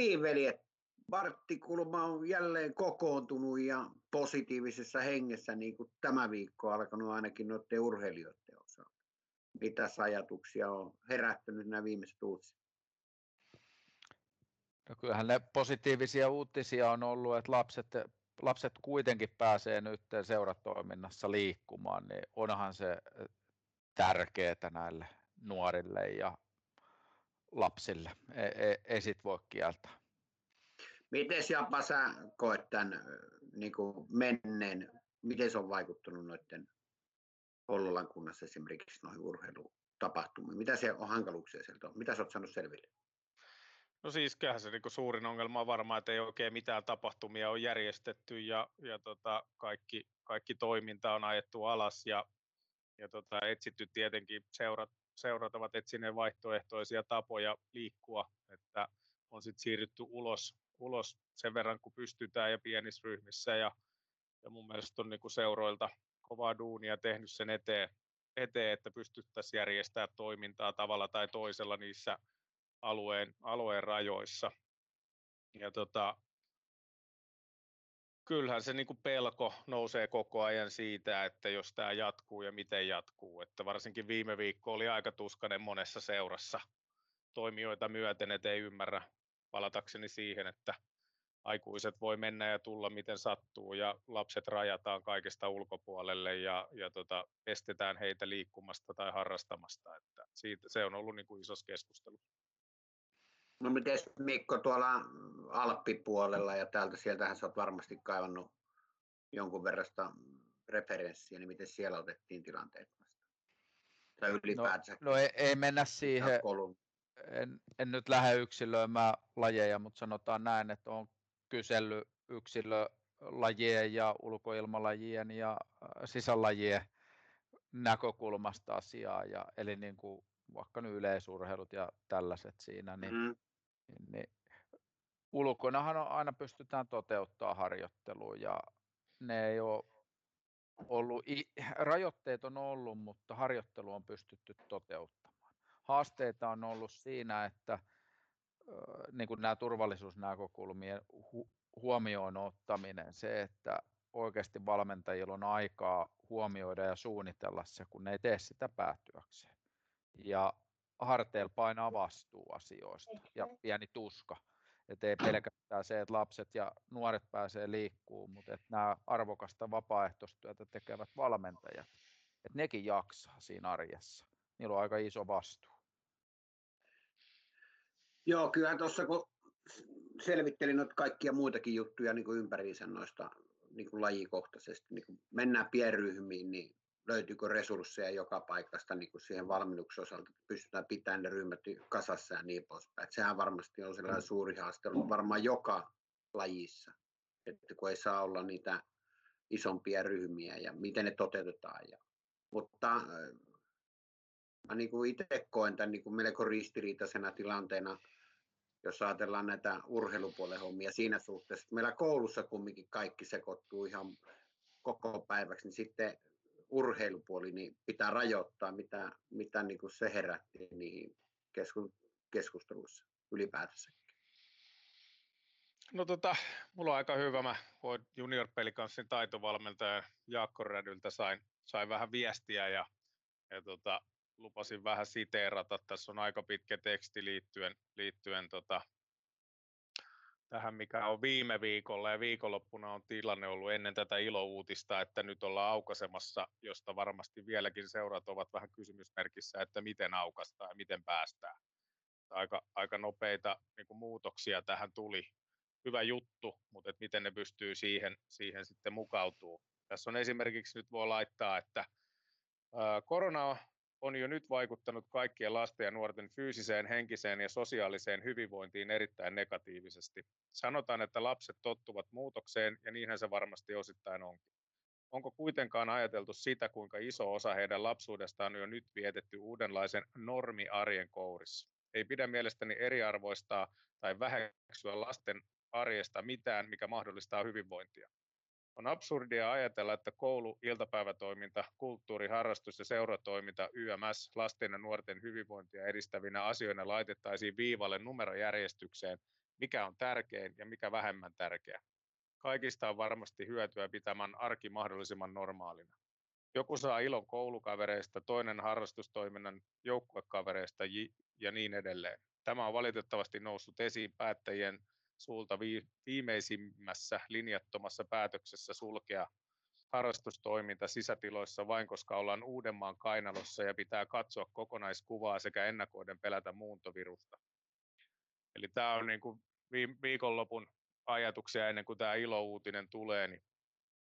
niin, veljet. Kulma on jälleen kokoontunut ja positiivisessa hengessä, niin kuin tämä viikko alkanut ainakin noiden urheilijoiden osalta. Mitä ajatuksia on herättänyt nämä viimeiset uutiset? No kyllähän ne positiivisia uutisia on ollut, että lapset, lapset kuitenkin pääsee nyt seuratoiminnassa liikkumaan, niin onhan se tärkeää näille nuorille ja lapsille. Ei, ei, ei sit voi kieltää. Miten Japa sä koet tämän niin menneen, miten se on vaikuttanut noiden Hollolan kunnassa esimerkiksi noihin urheilutapahtumiin? Mitä se on hankaluuksia sieltä on? Mitä sä oot saanut selville? No siis kyllähän se niin suurin ongelma on varmaan, että ei oikein mitään tapahtumia on järjestetty ja, ja tota, kaikki, kaikki toiminta on ajettu alas ja, ja tota, etsitty tietenkin seurat, seurat ovat etsineet vaihtoehtoisia tapoja liikkua, että on sitten siirrytty ulos, ulos sen verran, kun pystytään ja pienissä ryhmissä ja, ja mun mielestä on niin kuin seuroilta kovaa duunia tehnyt sen eteen, eteen että pystyttäisiin järjestämään toimintaa tavalla tai toisella niissä alueen, alueen rajoissa. Ja tota, kyllähän se niin kuin pelko nousee koko ajan siitä, että jos tämä jatkuu ja miten jatkuu. Että varsinkin viime viikko oli aika tuskainen monessa seurassa toimijoita myöten, että ei ymmärrä palatakseni siihen, että aikuiset voi mennä ja tulla miten sattuu ja lapset rajataan kaikesta ulkopuolelle ja, ja tota, estetään heitä liikkumasta tai harrastamasta. Että siitä, se on ollut niin kuin isossa keskustelussa. No miten Mikko tuolla Alppipuolella ja täältä, sieltähän sä oot varmasti kaivannut jonkun verrasta referenssiä, niin miten siellä otettiin tilanteet vasta? Tai ylipäätään. No, no ei, ei, mennä siihen, en, en nyt lähde yksilöimään lajeja, mutta sanotaan näin, että on kysellyt yksilölajien ja ulkoilmalajien ja äh, sisälajien näkökulmasta asiaa, ja, eli niin kuin vaikka nyt yleisurheilut ja tällaiset siinä, niin, mm. niin, niin ulkonahan on, aina pystytään toteuttaa harjoittelua ja ne ei ole ollut, rajoitteet on ollut, mutta harjoittelu on pystytty toteuttamaan. Haasteita on ollut siinä, että niin kuin nämä turvallisuusnäkökulmien hu- huomioon ottaminen, se, että oikeasti valmentajilla on aikaa huomioida ja suunnitella se, kun ne ei tee sitä päätyökseen. Ja harteilla painaa vastuu asioista ja pieni tuska. Että ei pelkästään se, että lapset ja nuoret pääsee liikkuun, mutta että nämä arvokasta vapaaehtoistyötä tekevät valmentajat, että nekin jaksaa siinä arjessa. Niillä on aika iso vastuu. Joo, kyllä tuossa kun selvittelin noita kaikkia muitakin juttuja niin kuin ympäriinsä noista niin kuin lajikohtaisesti, niin kuin mennään pienryhmiin, niin löytyykö resursseja joka paikasta niin kuin siihen valmennuksen osalta, että pystytään pitämään ne ryhmät kasassa ja niin poispäin. Että sehän varmasti on sellainen suuri haaste varmaan joka lajissa, että kun ei saa olla niitä isompia ryhmiä ja miten ne toteutetaan. Ja, mutta mä niin kuin itse koen tämän niin kuin melko ristiriitaisena tilanteena, jos ajatellaan näitä urheilupuolen hommia siinä suhteessa, että meillä koulussa kumminkin kaikki sekoittuu ihan koko päiväksi, niin sitten urheilupuoli niin pitää rajoittaa, mitä, mitä niin kuin se herätti niihin keskusteluissa ylipäätänsä. No tota, mulla on aika hyvä. Mä voin junior-pelikanssin taitovalmentaja Jaakko Rädyltä sain, sain vähän viestiä ja, ja tota, lupasin vähän siteerata. Tässä on aika pitkä teksti liittyen, liittyen tota, tähän, mikä on viime viikolla ja viikonloppuna on tilanne ollut ennen tätä ilouutista, että nyt ollaan aukasemassa, josta varmasti vieläkin seurat ovat vähän kysymysmerkissä, että miten aukastaa ja miten päästään. Aika, aika nopeita niin kuin muutoksia tähän tuli. Hyvä juttu, mutta että miten ne pystyy siihen, siihen sitten mukautuu. Tässä on esimerkiksi nyt voi laittaa, että korona on jo nyt vaikuttanut kaikkien lasten ja nuorten fyysiseen, henkiseen ja sosiaaliseen hyvinvointiin erittäin negatiivisesti. Sanotaan, että lapset tottuvat muutokseen ja niinhän se varmasti osittain onkin. Onko kuitenkaan ajateltu sitä, kuinka iso osa heidän lapsuudestaan on jo nyt vietetty uudenlaisen normiarjen kourissa? Ei pidä mielestäni eriarvoistaa tai väheksyä lasten arjesta mitään, mikä mahdollistaa hyvinvointia. On absurdia ajatella, että koulu, iltapäivätoiminta, kulttuuri, harrastus ja seuratoiminta YMS lasten ja nuorten hyvinvointia edistävinä asioina laitettaisiin viivalle numerojärjestykseen mikä on tärkein ja mikä vähemmän tärkeä. Kaikista on varmasti hyötyä pitämään arki mahdollisimman normaalina. Joku saa ilon koulukavereista, toinen harrastustoiminnan joukkuekavereista ja niin edelleen. Tämä on valitettavasti noussut esiin päättäjien suulta viimeisimmässä linjattomassa päätöksessä sulkea harrastustoiminta sisätiloissa vain koska ollaan Uudenmaan kainalossa ja pitää katsoa kokonaiskuvaa sekä ennakoiden pelätä muuntovirusta. Eli tämä on niin kuin viikonlopun ajatuksia ennen kuin tämä ilouutinen tulee, niin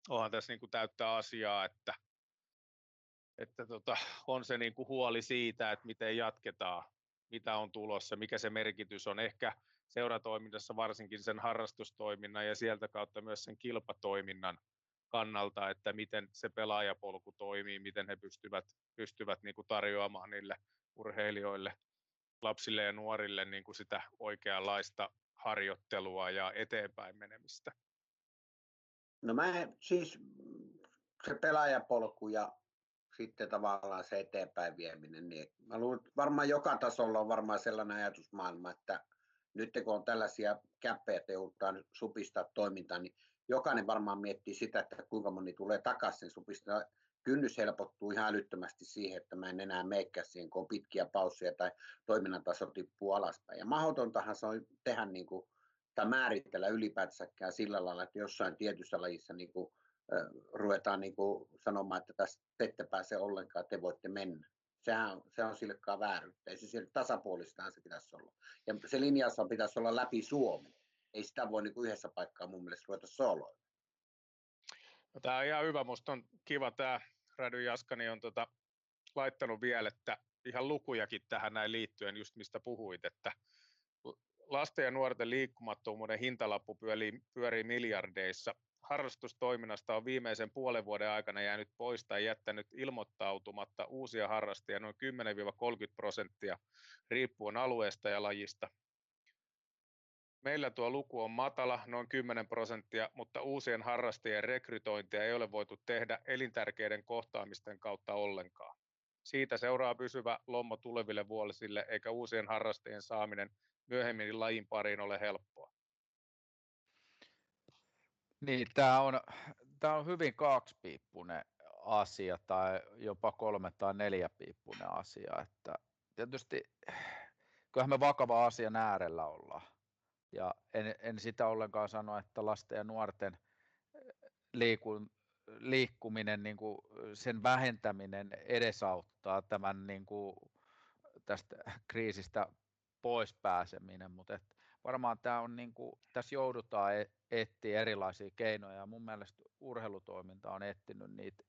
onhan tässä niin kuin täyttää asiaa, että, että tota, on se niin kuin huoli siitä, että miten jatketaan, mitä on tulossa, mikä se merkitys on. Ehkä seuratoiminnassa varsinkin sen harrastustoiminnan ja sieltä kautta myös sen kilpatoiminnan kannalta, että miten se pelaajapolku toimii, miten he pystyvät, pystyvät niin kuin tarjoamaan niille urheilijoille, lapsille ja nuorille niin kuin sitä oikeanlaista harjoittelua ja eteenpäin menemistä. No mä siis se pelaajapolku ja sitten tavallaan se eteenpäin vieminen, niin mä luulen, että varmaan joka tasolla on varmaan sellainen ajatusmaailma, että nyt kun on tällaisia käppejä, että joudutaan supistaa toimintaa, niin jokainen varmaan miettii sitä, että kuinka moni tulee takaisin supistaa. Kynnys helpottuu ihan älyttömästi siihen, että mä en enää meikää siihen, kun on pitkiä pausseja tai toiminnan taso tippuu alaspäin. Ja mahdotontahan se on tehdä niin kuin, tai määritellä ylipäätänsäkään sillä lailla, että jossain tietyssä lajissa niin kuin, ruvetaan niin kuin, sanomaan, että tässä te ette pääse ollenkaan, te voitte mennä. Sehän on, se on sillekaan vääryyttä. Ei se sille tasapuolistahan se pitäisi olla. Ja se linjassa pitäisi olla läpi Suomen ei sitä voi niin kuin yhdessä paikkaa mun mielestä ruveta sooloimaan. No, tämä on ihan hyvä. Minusta on kiva tämä Rady Jaskani on tota, laittanut vielä, että ihan lukujakin tähän näin liittyen, just mistä puhuit, että lasten ja nuorten liikkumattomuuden hintalappu pyörii, pyörii miljardeissa. Harrastustoiminnasta on viimeisen puolen vuoden aikana jäänyt pois tai jättänyt ilmoittautumatta uusia harrastajia noin 10-30 prosenttia riippuen alueesta ja lajista. Meillä tuo luku on matala, noin 10 prosenttia, mutta uusien harrastajien rekrytointia ei ole voitu tehdä elintärkeiden kohtaamisten kautta ollenkaan. Siitä seuraa pysyvä lommo tuleville vuosille, eikä uusien harrastajien saaminen myöhemmin lajin pariin ole helppoa. Niin, tämä on, tämä on hyvin kaksipiippunen asia tai jopa kolme tai neljäpiippunen asia. Että tietysti kyllähän me vakava asian äärellä ollaan ja en, en sitä ollenkaan sano, että lasten ja nuorten eh, liikun, liikkuminen, niin kuin sen vähentäminen edesauttaa tämän niin kuin tästä kriisistä pois pääseminen, mutta varmaan tämä on niin kuin, tässä joudutaan e-, etsiä erilaisia keinoja ja mun mielestä urheilutoiminta on etsinyt niitä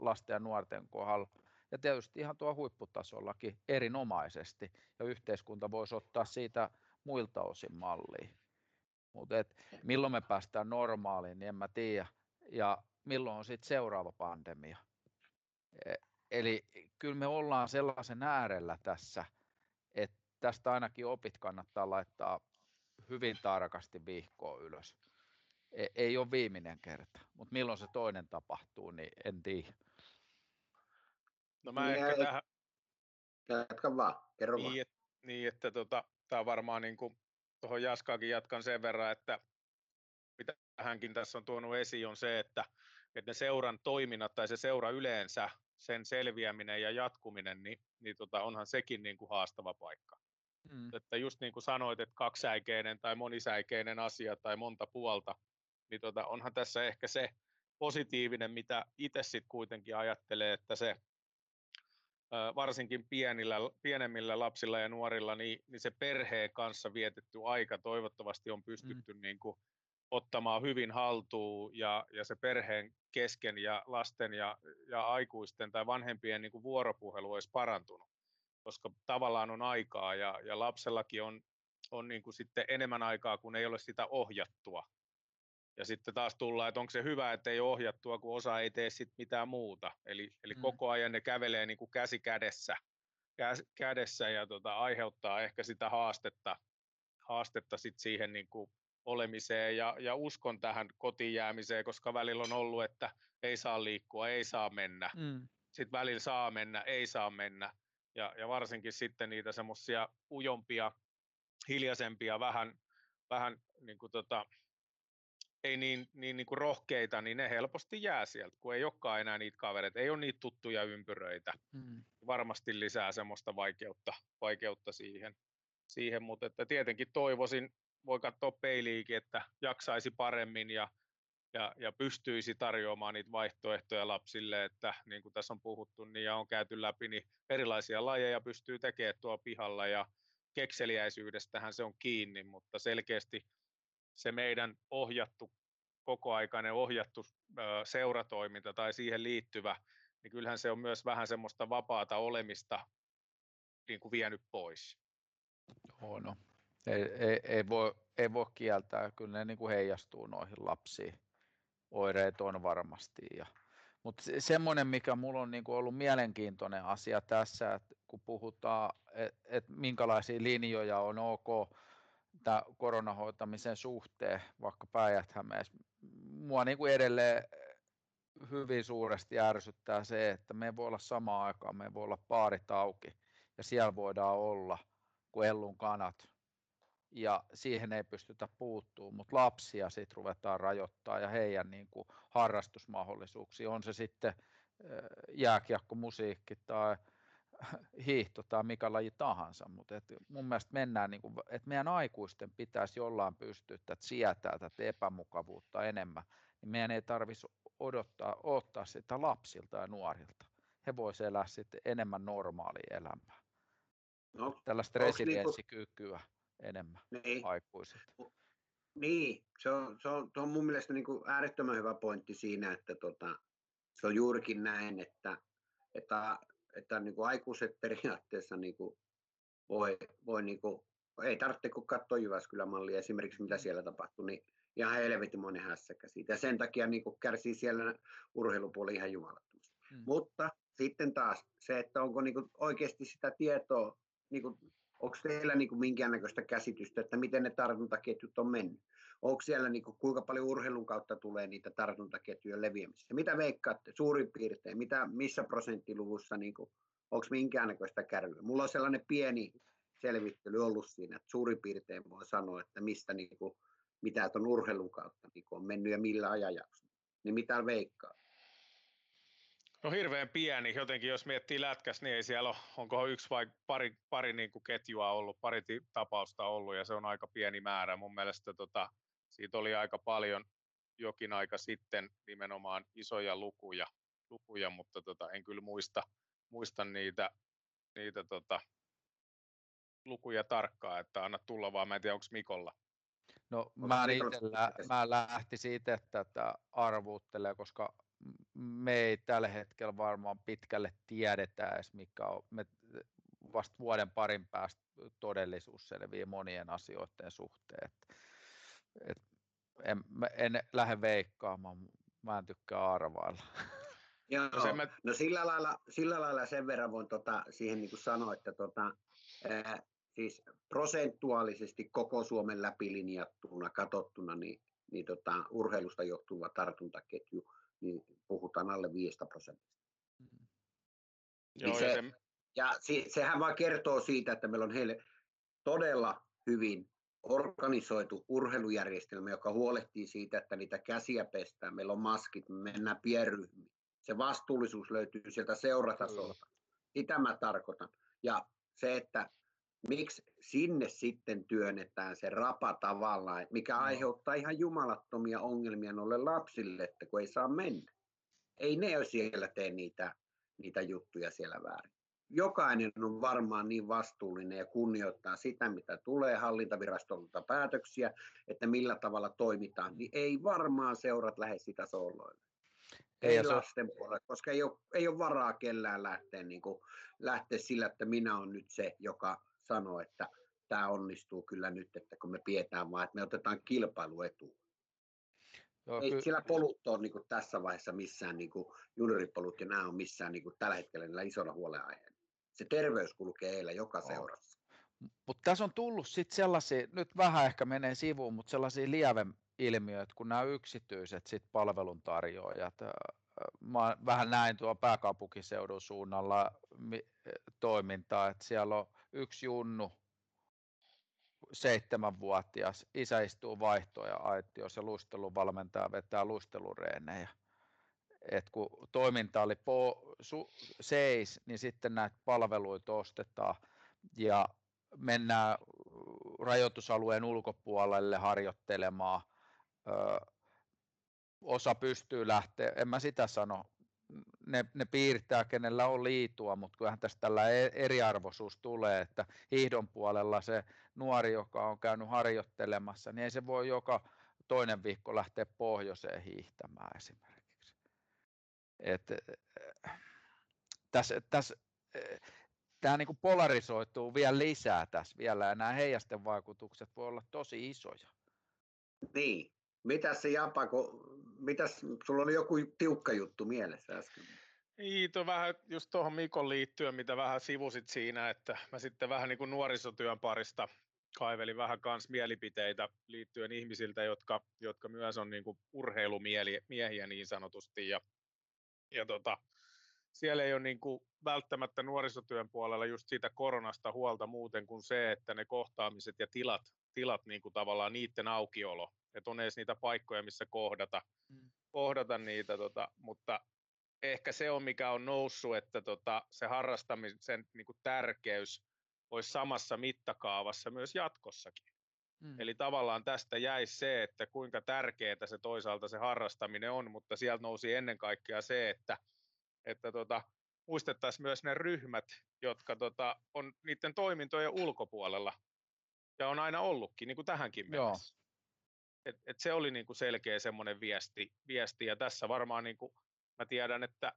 lasten ja nuorten kohdalla ja tietysti ihan tuo huipputasollakin erinomaisesti ja yhteiskunta voisi ottaa siitä muilta osin malliin. Mutta milloin me päästään normaaliin, niin en mä tiedä. Ja milloin on sitten seuraava pandemia. E, eli kyllä me ollaan sellaisen äärellä tässä, että tästä ainakin opit kannattaa laittaa hyvin tarkasti vihkoa ylös. E, ei ole viimeinen kerta, mutta milloin se toinen tapahtuu, niin en tiedä. No mä niin, ehkä tähän... Jatka vaan, kerro niin, vaan. Et, niin, että tota, tämä varmaan niin kuin, tuohon Jaskaakin jatkan sen verran, että mitä hänkin tässä on tuonut esiin on se, että, että ne seuran toiminnat tai se seura yleensä, sen selviäminen ja jatkuminen, niin, niin tota, onhan sekin niin kuin haastava paikka. Mm. Että just niin kuin sanoit, että kaksisäikeinen tai monisäikeinen asia tai monta puolta, niin tota, onhan tässä ehkä se positiivinen, mitä itse sitten kuitenkin ajattelee, että se varsinkin pienillä, pienemmillä lapsilla ja nuorilla, niin, niin se perheen kanssa vietetty aika toivottavasti on mm. pystytty mm. niin kuin, ottamaan hyvin haltuun ja, ja se perheen kesken ja lasten ja, ja aikuisten tai vanhempien niin kuin vuoropuhelu olisi parantunut, koska tavallaan on aikaa ja, ja lapsellakin on, on niin kuin sitten enemmän aikaa, kun ei ole sitä ohjattua ja sitten taas tullaan, että onko se hyvä, että ei ole ohjattua, kun osa ei tee sit mitään muuta. Eli, eli mm. koko ajan ne kävelee niin kuin käsi kädessä, käs, kädessä ja tota, aiheuttaa ehkä sitä haastetta, haastetta sit siihen niin kuin olemiseen ja, ja uskon tähän kotiin jäämiseen, koska välillä on ollut, että ei saa liikkua, ei saa mennä. Mm. Sitten välillä saa mennä, ei saa mennä. Ja, ja varsinkin sitten niitä semmoisia ujompia, hiljaisempia, vähän vähän niin kuin tota, ei niin, niin, niin kuin rohkeita, niin ne helposti jää sieltä, kun ei olekaan enää niitä kavereita, ei ole niitä tuttuja ympyröitä. Mm. Varmasti lisää semmoista vaikeutta, vaikeutta siihen, siihen mutta että tietenkin toivoisin, voi katsoa peiliikin, että jaksaisi paremmin ja, ja, ja pystyisi tarjoamaan niitä vaihtoehtoja lapsille, että niin kuin tässä on puhuttu niin ja on käyty läpi, niin erilaisia lajeja pystyy tekemään tuo pihalla ja kekseliäisyydestähän se on kiinni, mutta selkeästi se meidän ohjattu, kokoaikainen ohjattu seuratoiminta tai siihen liittyvä, niin kyllähän se on myös vähän semmoista vapaata olemista niin kuin vienyt pois. Oh, no. ei, ei, ei, voi, ei voi kieltää, kyllä ne niin kuin heijastuu noihin lapsiin. Oireet on varmasti. Ja, mutta se, semmoinen, mikä mulla on niin ollut mielenkiintoinen asia tässä, että kun puhutaan, että et minkälaisia linjoja on ok koronahoitamisen suhteen, vaikka päijät Mua kuin edelleen hyvin suuresti ärsyttää se, että me voi olla samaan aikaan, me voi olla paarit auki ja siellä voidaan olla kuin ellun kanat ja siihen ei pystytä puuttuu, mutta lapsia sitten ruvetaan rajoittaa ja heidän niin kuin harrastusmahdollisuuksia, on se sitten jääkiekko, musiikki tai hiihto tai mikä laji tahansa, mutta et mun mielestä mennään, niin kuin, että meidän aikuisten pitäisi jollain pystyä että sietää tätä epämukavuutta enemmän, niin meidän ei tarvitsisi odottaa, ottaa sitä lapsilta ja nuorilta. He voisivat elää sitten enemmän normaalia elämää. No, Tällaista niinku resilienssikykyä niin enemmän niin, aikuiset. Niin, se on, se on, se on mun mielestä niin kuin äärettömän hyvä pointti siinä, että tota, se on juurikin näin, että, että että niin kuin aikuiset periaatteessa niin kuin voi, voi niin kuin, ei tarvitse kun katsoa Jyväskylän mallia esimerkiksi, mitä siellä tapahtui, niin ihan helvetin monen hässäkkä siitä. Ja sen takia niin kuin kärsii siellä urheilupuoli ihan jumalattomasti. Hmm. Mutta sitten taas se, että onko niin kuin oikeasti sitä tietoa, niin kuin, onko teillä niin kuin minkäännäköistä käsitystä, että miten ne tartuntaketjut on mennyt? Onko siellä niin kuin, kuinka paljon urheilun kautta tulee niitä tartuntaketjujen leviämistä? Mitä veikkaatte suurin piirtein? Mitä, missä prosenttiluvussa, niin onko minkäännäköistä kärryä? Mulla on sellainen pieni selvittely ollut siinä, että suurin piirtein voi sanoa, että mistä niin kuin, mitä tuon urheilun kautta niin on mennyt ja millä ajanjaksolla. Niin mitä veikkaa? No hirveän pieni, jotenkin jos miettii lätkäs, niin ei siellä ole, onko yksi vai pari, pari niin kuin ketjua ollut, pari tapausta ollut ja se on aika pieni määrä. Mun mielestä tota, siitä oli aika paljon jokin aika sitten nimenomaan isoja lukuja, lukuja mutta tota, en kyllä muista, muista niitä, niitä tota, lukuja tarkkaan, että anna tulla vaan, mä en tiedä onko Mikolla. No mä, itellä, mä lähtisin itse tätä arvuuttelee, koska me ei tällä hetkellä varmaan pitkälle tiedetä edes, mikä on, me vasta vuoden parin päästä todellisuus selviää monien asioiden suhteen. Et, et en, en lähde veikkaamaan, mä en tykkää arvailla. Joo, no, mä... no sillä, lailla, sillä lailla sen verran voin tota, siihen niin kuin sanoa, että tota, ää, siis prosentuaalisesti koko Suomen läpilinjattuna, katsottuna, niin, niin tota, urheilusta johtuva tartuntaketju, niin puhutaan alle 5 prosentista. Mm. Joo, niin se, ja, se... ja se, sehän vaan kertoo siitä, että meillä on heille todella hyvin organisoitu urheilujärjestelmä, joka huolehtii siitä, että niitä käsiä pestään. Meillä on maskit, me mennään pienryhmiin. Se vastuullisuus löytyy sieltä seuratasolta. Sitä mä tarkoitan. Ja se, että miksi sinne sitten työnnetään se rapa tavallaan, mikä no. aiheuttaa ihan jumalattomia ongelmia noille lapsille, että kun ei saa mennä. Ei ne siellä tee niitä, niitä juttuja siellä väärin jokainen on varmaan niin vastuullinen ja kunnioittaa sitä, mitä tulee hallintavirastolta päätöksiä, että millä tavalla toimitaan, niin ei varmaan seurat lähde sitä sooloille. Ei, ei lasten on... puolelle, koska ei ole, ei ole varaa kellään lähteä, niin kuin, lähteä sillä, että minä olen nyt se, joka sanoo, että tämä onnistuu kyllä nyt, että kun me pidetään vaan, että me otetaan kilpailuetu. Joo, ei ky- sillä polut ole niin tässä vaiheessa missään, niin kuin junioripolut ja nämä on missään niin kuin tällä hetkellä niillä isolla huolenaiheella se terveys kulkee heillä joka seurassa. Mutta tässä on tullut sitten sellaisia, nyt vähän ehkä menee sivuun, mutta sellaisia ilmiöitä, kun nämä yksityiset sit palveluntarjoajat, mä vähän näin tuo pääkaupunkiseudun suunnalla toimintaa, että siellä on yksi junnu, seitsemänvuotias, isä istuu vaihtoja aitiossa ja luisteluvalmentaja vetää luistelureenejä. Et kun toiminta oli po, su, seis, niin sitten näitä palveluita ostetaan ja mennään rajoitusalueen ulkopuolelle harjoittelemaan. Ö, osa pystyy lähteä, en mä sitä sano, ne, ne piirtää, kenellä on liitua, mutta kyllähän tästä tällä e, eriarvoisuus tulee, että hiihdon puolella se nuori, joka on käynyt harjoittelemassa, niin ei se voi joka toinen viikko lähteä pohjoiseen hiihtämään esimerkiksi. Et, tässä, tässä, tämä niin polarisoituu vielä lisää tässä vielä, ja nämä heijasten vaikutukset voi olla tosi isoja. Niin. Mitäs se Japa, kun, mitäs, sulla oli joku tiukka juttu mielessä äsken? Niin, vähän just tuohon Mikon liittyen, mitä vähän sivusit siinä, että mä sitten vähän niin kuin nuorisotyön parista kaivelin vähän kans mielipiteitä liittyen ihmisiltä, jotka, jotka myös on niin kuin urheilumiehiä niin sanotusti. Ja, ja tota, siellä ei ole niin kuin välttämättä nuorisotyön puolella just siitä koronasta huolta muuten kuin se, että ne kohtaamiset ja tilat, tilat niin kuin tavallaan niiden aukiolo, että on edes niitä paikkoja, missä kohdata, mm. kohdata niitä, tota, mutta ehkä se on, mikä on noussut, että tota, se harrastamisen niin kuin tärkeys olisi samassa mittakaavassa myös jatkossakin. Mm. Eli tavallaan tästä jäisi se, että kuinka tärkeää se toisaalta se harrastaminen on, mutta sieltä nousi ennen kaikkea se, että, että tota, muistettaisiin myös ne ryhmät, jotka tota, on niiden toimintojen ulkopuolella ja on aina ollutkin, niin kuin tähänkin mennessä. Et, et se oli niin kuin selkeä semmoinen viesti, viesti, ja tässä varmaan niin kuin mä tiedän, että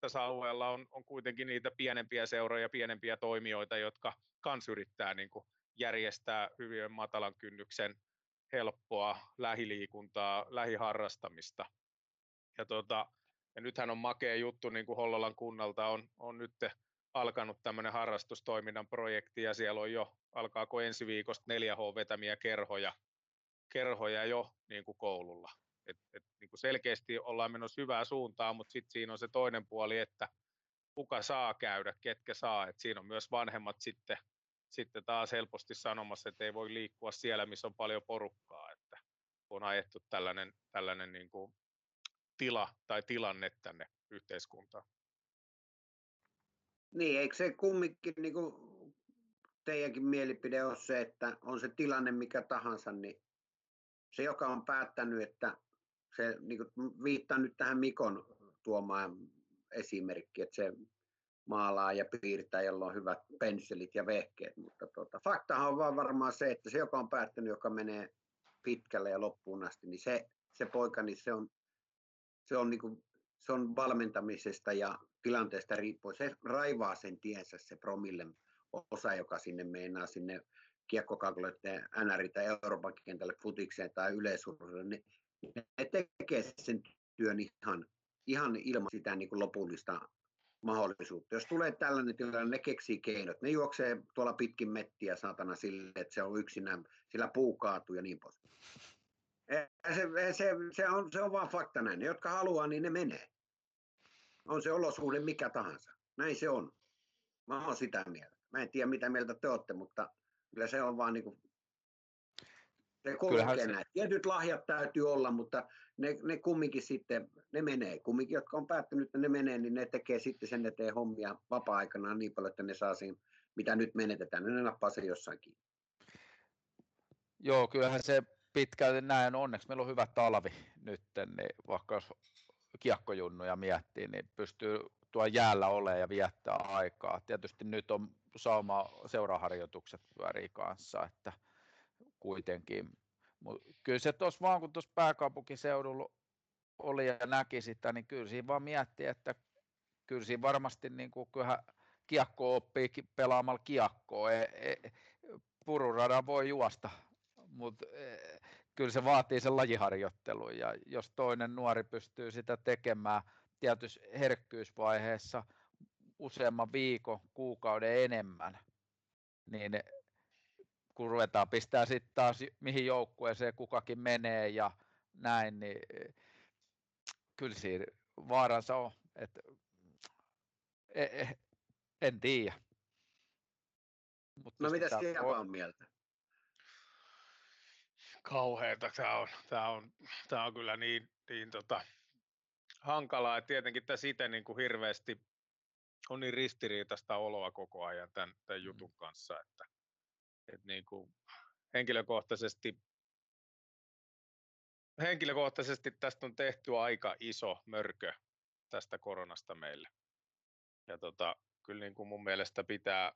tässä alueella on, on kuitenkin niitä pienempiä seuroja, pienempiä toimijoita, jotka kans yrittää niin kuin järjestää hyvin matalan kynnyksen helppoa lähiliikuntaa, lähiharrastamista. Ja, tota, ja nythän on makea juttu, niin kuin Hollolan kunnalta on, on nyt alkanut tämmöinen harrastustoiminnan projekti, ja siellä on jo, alkaako ensi viikosta 4H-vetämiä kerhoja, kerhoja jo niin kuin koululla. Et, et, niin kuin selkeästi ollaan menossa hyvää suuntaan, mutta sitten siinä on se toinen puoli, että kuka saa käydä, ketkä saa. Et siinä on myös vanhemmat sitten, sitten taas helposti sanomassa, että ei voi liikkua siellä, missä on paljon porukkaa. Että on ajettu tällainen, tällainen niin kuin tila tai tilanne tänne yhteiskuntaan. Niin, eikö se kumminkin niin kuin teidänkin mielipide on se, että on se tilanne mikä tahansa, niin se, joka on päättänyt, että se niin kuin, viittaa nyt tähän Mikon tuomaan esimerkki, että se maalaa ja piirtää, jolla on hyvät pensselit ja vehkeet, mutta tuota, faktahan on vaan varmaan se, että se, joka on päättänyt, joka menee pitkälle ja loppuun asti, niin se, se poika, niin se on, se on, niin kuin, se on valmentamisesta ja tilanteesta riippuen. Se raivaa sen tiensä, se promille osa, joka sinne meinaa sinne kiekkokalkoiden NR tai Euroopan kentälle futikseen tai yleisurheilulle, niin ne tekee sen työn ihan, ihan ilman sitä niin kuin lopullista mahdollisuutta. Jos tulee tällainen tilanne, ne keksii keinot. Ne juoksee tuolla pitkin mettiä saatana sille, että se on yksinään, sillä puu kaatuu ja niin pois. Se, se, se, on, se on vaan fakta näin. Ne, jotka haluaa, niin ne menee. On se olosuhde mikä tahansa. Näin se on. Mä oon sitä mieltä. Mä en tiedä, mitä mieltä te olette, mutta kyllä se on vaan niin kuin, se kulkee se... Tietyt lahjat täytyy olla, mutta ne, ne kumminkin sitten, ne menee. Kumminkin, jotka on päättänyt, että ne menee, niin ne tekee sitten sen eteen hommia vapaa-aikana niin paljon, että ne saa siinä, mitä nyt menetetään, niin ne nappaa sen jossakin. Joo, kyllähän se pitkälti näin. Onneksi meillä on hyvä talvi nyt, niin vaikka jos kiekkojunnuja miettii, niin pystyy tuo jäällä olemaan ja viettää aikaa. Tietysti nyt on sauma seuraharjoitukset pyörii kanssa, että kuitenkin. Mut kyllä se tuossa vaan, kun tuossa pääkaupunkiseudulla oli ja näki sitä, niin kyllä siinä vaan mietti, että kyllä siinä varmasti niin kuin, kyllähän kiekko oppii pelaamalla kiekkoa. E, e, pururadan voi juosta, mutta e, kyllä se vaatii sen lajiharjoittelun ja jos toinen nuori pystyy sitä tekemään tietyssä herkkyysvaiheessa useamman viikon, kuukauden enemmän, niin kun ruvetaan pistää sitten taas mihin joukkueeseen kukakin menee ja näin, niin kyllä siinä vaaransa on, että e, e, en tiedä. Mutta no mitä Japa on mieltä? kauheeta. Tämä on, tämä on, tämä on kyllä niin, niin tota, hankalaa, että tietenkin tässä itse niin kuin hirveästi on niin ristiriitaista oloa koko ajan tämän, tämän mm. jutun kanssa, että, että niin kuin henkilökohtaisesti henkilökohtaisesti tästä on tehty aika iso mörkö tästä koronasta meille. Ja tota, kyllä niin kuin mun mielestä pitää,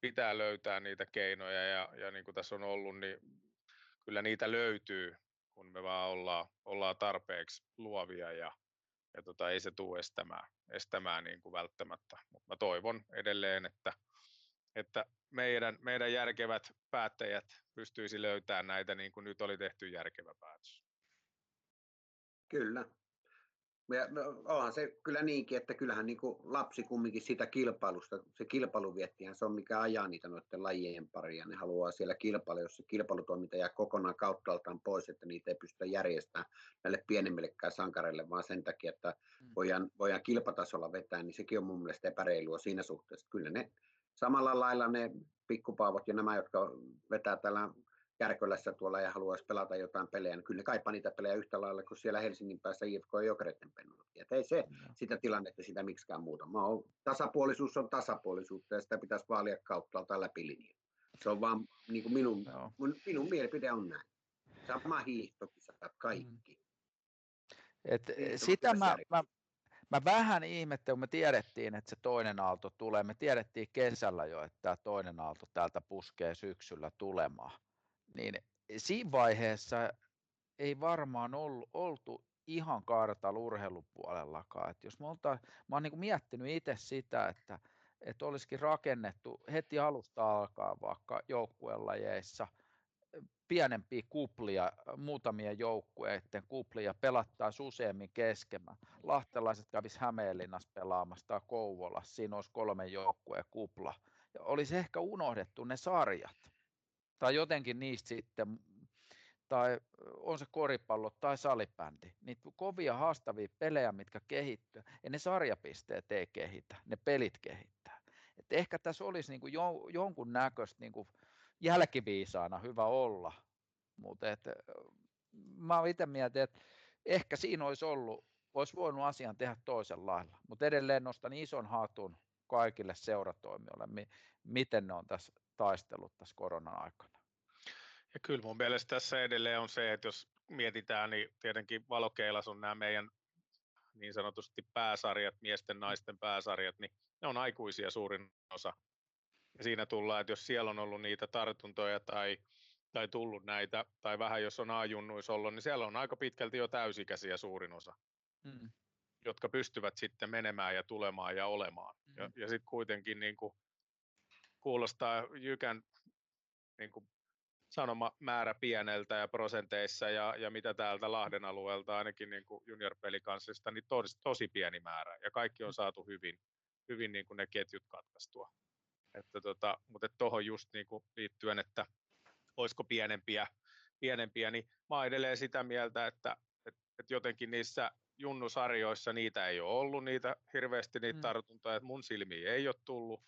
pitää löytää niitä keinoja ja, ja niin kuin tässä on ollut, niin kyllä niitä löytyy, kun me vaan ollaan, ollaan tarpeeksi luovia ja, ja tota, ei se tule estämään, estämään niin kuin välttämättä. Mutta mä toivon edelleen, että, että meidän, meidän järkevät päättäjät pystyisi löytämään näitä niin kuin nyt oli tehty järkevä päätös. Kyllä, ja no, onhan se kyllä niinkin, että kyllähän niin kuin lapsi kumminkin sitä kilpailusta, se kilpailuviettihän se on mikä ajaa niitä noiden lajien paria. Ne haluaa siellä kilpailla, jos se kilpailutoiminta jää kokonaan kauttaaltaan pois, että niitä ei pystytä järjestämään näille pienemmillekään sankareille, vaan sen takia, että mm. voidaan, voidaan kilpatasolla vetää, niin sekin on mun mielestä epäreilua siinä suhteessa. Kyllä ne samalla lailla ne pikkupaavot ja nämä, jotka vetää tällä Kärkölässä tuolla ja haluaisi pelata jotain pelejä, niin kyllä ne kaipaa niitä pelejä yhtä lailla kuin siellä Helsingin päässä IFK ja Jokereiden pennut. Et ei se no. sitä tilannetta sitä miksikään muuta. Mä oon, tasapuolisuus on tasapuolisuutta ja sitä pitäisi vaalia kautta läpi linjan. Se on vaan niin kuin minun, no. minun, minun mielipide on näin. Sama hiihtokisat, kaikki. Mm. Et sitä mä, mä, mä vähän ihmettelin, kun me tiedettiin, että se toinen aalto tulee. Me tiedettiin kesällä jo, että tämä toinen aalto täältä puskee syksyllä tulemaan niin siinä vaiheessa ei varmaan ollut, oltu ihan kartalla urheilupuolellakaan. Et jos me olta, mä oon niin miettinyt itse sitä, että, että olisikin rakennettu heti alusta alkaa vaikka joukkuelajeissa pienempiä kuplia, muutamien joukkueiden kuplia pelattaisiin useammin keskemään. Lahtelaiset kävis Hämeenlinnassa pelaamassa tai Kouvolassa, siinä olisi kolme joukkueen kupla. Ja olisi ehkä unohdettu ne sarjat tai jotenkin niistä sitten, tai on se koripallo tai salibändi, niitä kovia haastavia pelejä, mitkä kehittyy, ja ne sarjapisteet ei kehitä, ne pelit kehittää. Et ehkä tässä olisi niin kuin jo, jonkun näköistä niin kuin jälkiviisaana hyvä olla, mutta mä itse mietin, että ehkä siinä olisi ollut, olisi voinut asian tehdä toisella lailla, mutta edelleen nostan ison hatun kaikille seuratoimijoille, miten ne on tässä taistellut tässä koronan aikana. Ja kyllä mun mielestä tässä edelleen on se, että jos mietitään, niin tietenkin valokeilas on nämä meidän niin sanotusti pääsarjat, miesten naisten pääsarjat, niin ne on aikuisia suurin osa. Ja siinä tullaan, että jos siellä on ollut niitä tartuntoja tai, tai tullut näitä, tai vähän jos on ajunnuis ollut, niin siellä on aika pitkälti jo täysikäisiä suurin osa, mm. jotka pystyvät sitten menemään ja tulemaan ja olemaan. Mm. Ja, ja sitten kuitenkin niin kuin, kuulostaa Jykän niin kuin sanoma määrä pieneltä ja prosenteissa ja, ja mitä täältä Lahden alueelta ainakin niin kuin junior-pelikanssista, niin tos, tosi pieni määrä ja kaikki on saatu hyvin, hyvin niin kuin ne ketjut katkaistua. Että tota, mutta tuohon just niin kuin liittyen, että olisiko pienempiä, pienempiä, niin mä edelleen sitä mieltä, että, että, että jotenkin niissä junnusarjoissa niitä ei ole ollut niitä hirveästi niitä mm. tartuntoja, että mun silmiin ei ole tullut,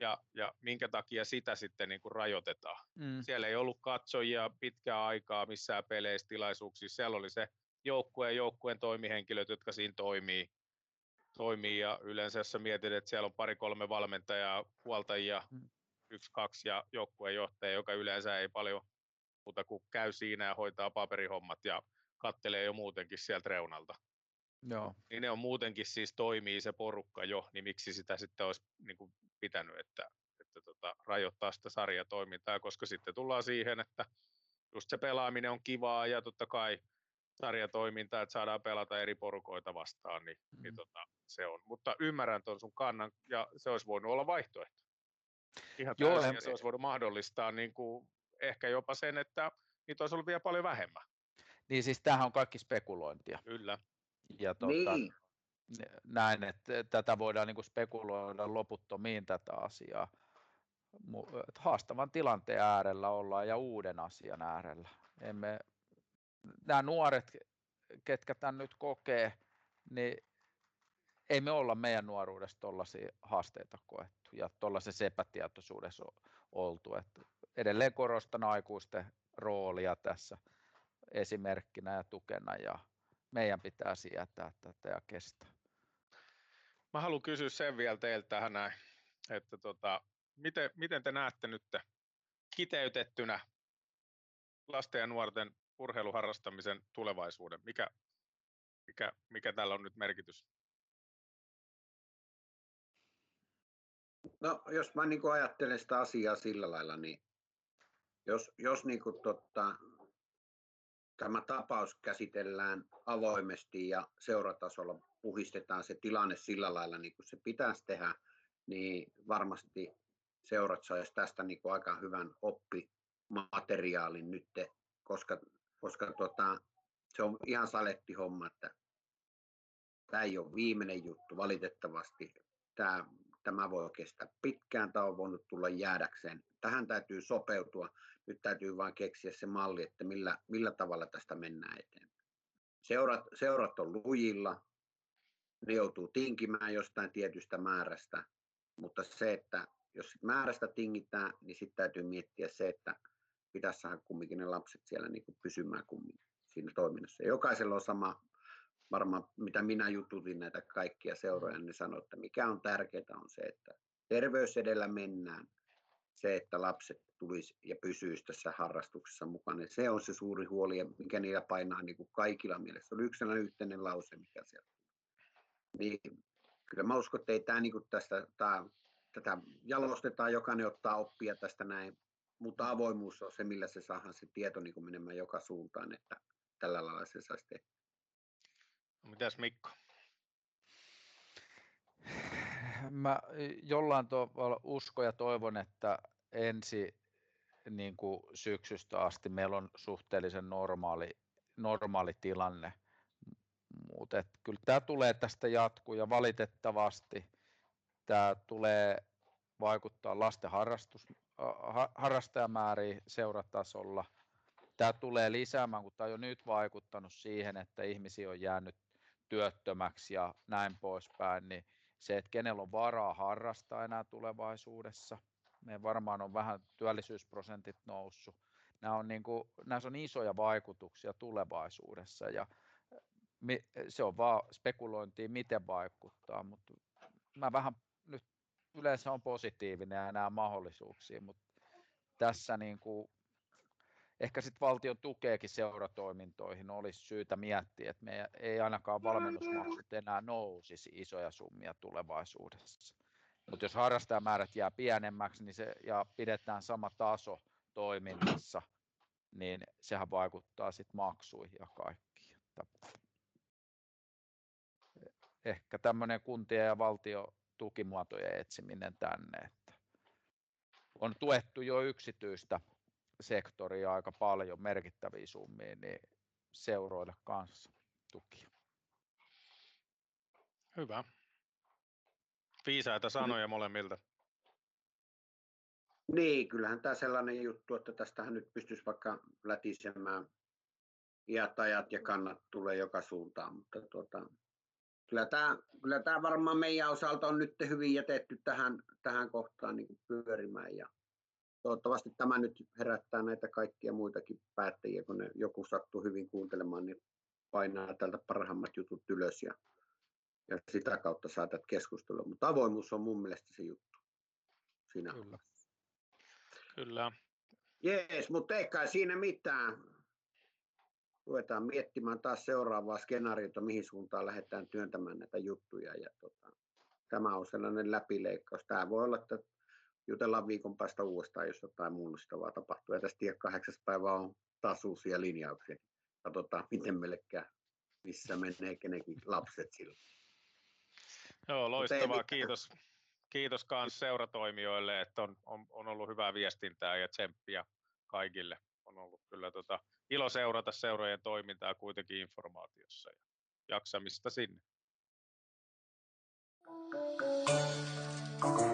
ja, ja minkä takia sitä sitten niin kuin rajoitetaan. Mm. Siellä ei ollut katsojia pitkää aikaa missään peleissä, tilaisuuksissa. Siellä oli se joukkueen joukkueen toimihenkilöt, jotka siinä toimii. toimii ja yleensä jos mietit, että siellä on pari-kolme valmentajaa, huoltajia, mm. yksi, kaksi ja joukkueen johtaja, joka yleensä ei paljon muuta kuin käy siinä ja hoitaa paperihommat ja kattelee jo muutenkin sieltä reunalta. Joo. Niin ne on muutenkin siis toimii se porukka jo, niin miksi sitä sitten olisi niin kuin pitänyt, että, että tota, rajoittaa sitä sarjatoimintaa, koska sitten tullaan siihen, että just se pelaaminen on kivaa ja totta kai sarjatoiminta, että saadaan pelata eri porukoita vastaan, niin, mm. niin tota, se on. Mutta ymmärrän tuon sun kannan ja se olisi voinut olla vaihtoehto. Ihan Joo, täysin, ja se olisi voinut mahdollistaa niin kuin, ehkä jopa sen, että niitä olisi ollut vielä paljon vähemmän. Niin siis tämähän on kaikki spekulointia. Kyllä. Ja tuota, niin näin, että tätä voidaan niin kuin spekuloida loputtomiin tätä asiaa. Haastavan tilanteen äärellä ollaan ja uuden asian äärellä. Emme, nämä nuoret, ketkä tämän nyt kokee, niin ei me olla meidän nuoruudessa tuollaisia haasteita koettu ja tuollaisessa epätietoisuudessa oltu. Et edelleen korostan aikuisten roolia tässä esimerkkinä ja tukena ja meidän pitää sietää tätä ja kestää. Mä haluan kysyä sen vielä teiltä tähän näin, että tota, miten, miten te näette nyt kiteytettynä lasten ja nuorten urheiluharrastamisen tulevaisuuden? Mikä, mikä, mikä tällä on nyt merkitys? No, jos mä niin ajattelen sitä asiaa sillä lailla, niin jos, jos niin kuin, tota, tämä tapaus käsitellään avoimesti ja seuratasolla puhistetaan se tilanne sillä lailla, niin kuin se pitäisi tehdä, niin varmasti seurat saisi tästä niin kuin aika hyvän oppimateriaalin nyt, koska, koska tota, se on ihan saletti homma, että tämä ei ole viimeinen juttu valitettavasti. Tämä, tämä voi kestää pitkään, tämä on voinut tulla jäädäkseen. Tähän täytyy sopeutua. Nyt täytyy vain keksiä se malli, että millä, millä tavalla tästä mennään eteenpäin. Seurat, seurat on lujilla, ne joutuu tinkimään jostain tietystä määrästä, mutta se, että jos määrästä tingitään, niin sitten täytyy miettiä se, että pitäisi saada kumminkin ne lapset siellä niin kuin pysymään kumminkin siinä toiminnassa. Jokaisella on sama, varmaan mitä minä jututin näitä kaikkia seuroja, niin sanoin, että mikä on tärkeää on se, että terveys edellä mennään, se, että lapset tulisi ja pysyisi tässä harrastuksessa mukana. Se on se suuri huoli, mikä niillä painaa niin kuin kaikilla mielessä. Se oli yksi sellainen yhteinen lause, mikä siellä niin kyllä mä uskon, että ei tämä niin tästä, tämä, tätä jalostetaan, jokainen ottaa oppia tästä näin, mutta avoimuus on se, millä se saadaan se tieto niin kuin menemään joka suuntaan, että tällä lailla se saisi tehdä. Mitäs Mikko? Mä jollain tavalla uskon ja toivon, että ensi niin kuin syksystä asti meillä on suhteellisen normaali, normaali tilanne mutta kyllä tämä tulee tästä jatkuu ja valitettavasti tämä tulee vaikuttaa lasten harrastus, harrastajamääriin seuratasolla. Tämä tulee lisäämään, kun tämä on jo nyt vaikuttanut siihen, että ihmisiä on jäänyt työttömäksi ja näin poispäin, niin se, että kenellä on varaa harrastaa enää tulevaisuudessa. Me varmaan on vähän työllisyysprosentit noussut. Nämä on, niin kuin, näissä on isoja vaikutuksia tulevaisuudessa ja se on vaan spekulointia, miten vaikuttaa, mutta mä vähän nyt yleensä on positiivinen ja näen mahdollisuuksia, mutta tässä niin kuin, ehkä sitten valtion tukeekin seuratoimintoihin olisi syytä miettiä, että me ei ainakaan valmennusmaksut enää nousisi isoja summia tulevaisuudessa. Mutta jos harrastajamäärät jää pienemmäksi niin se, ja pidetään sama taso toiminnassa, niin sehän vaikuttaa sitten maksuihin ja kaikkiin ehkä tämmöinen kuntien ja valtion tukimuotojen etsiminen tänne. Että on tuettu jo yksityistä sektoria aika paljon merkittäviä summia, niin seuroille kanssa tukia. Hyvä. Viisaita sanoja molemmilta. Niin, kyllähän tämä sellainen juttu, että tästähän nyt pystyisi vaikka lätisemään iät, ajat ja kannat tulee joka suuntaan, mutta tuota, kyllä tämä, kyllä tämä varmaan meidän osalta on nyt hyvin jätetty tähän, tähän kohtaan niin pyörimään ja toivottavasti tämä nyt herättää näitä kaikkia muitakin päättäjiä, kun ne joku sattuu hyvin kuuntelemaan, niin painaa tältä parhaimmat jutut ylös ja, ja sitä kautta saatat keskustelua. Mutta avoimuus on mun mielestä se juttu siinä Kyllä. Kyllä. Jees, mutta ei kai siinä mitään ruvetaan miettimään taas seuraavaa skenaariota, mihin suuntaan lähdetään työntämään näitä juttuja. Ja tota, tämä on sellainen läpileikkaus. Tämä voi olla, että jutellaan viikon päästä uudestaan, jos jotain muunnustavaa tapahtuu. Ja tästä tiedä kahdeksas päivä on taas uusia linjauksia. Katsotaan, miten meille käy, missä menee kenenkin lapset silloin. Joo, loistavaa. Kiitos. Kiitos myös seuratoimijoille, että on, on, on ollut hyvää viestintää ja tsemppiä kaikille. On ollut kyllä tota, ilo seurata seurojen toimintaa kuitenkin informaatiossa ja jaksamista sinne. Thank you.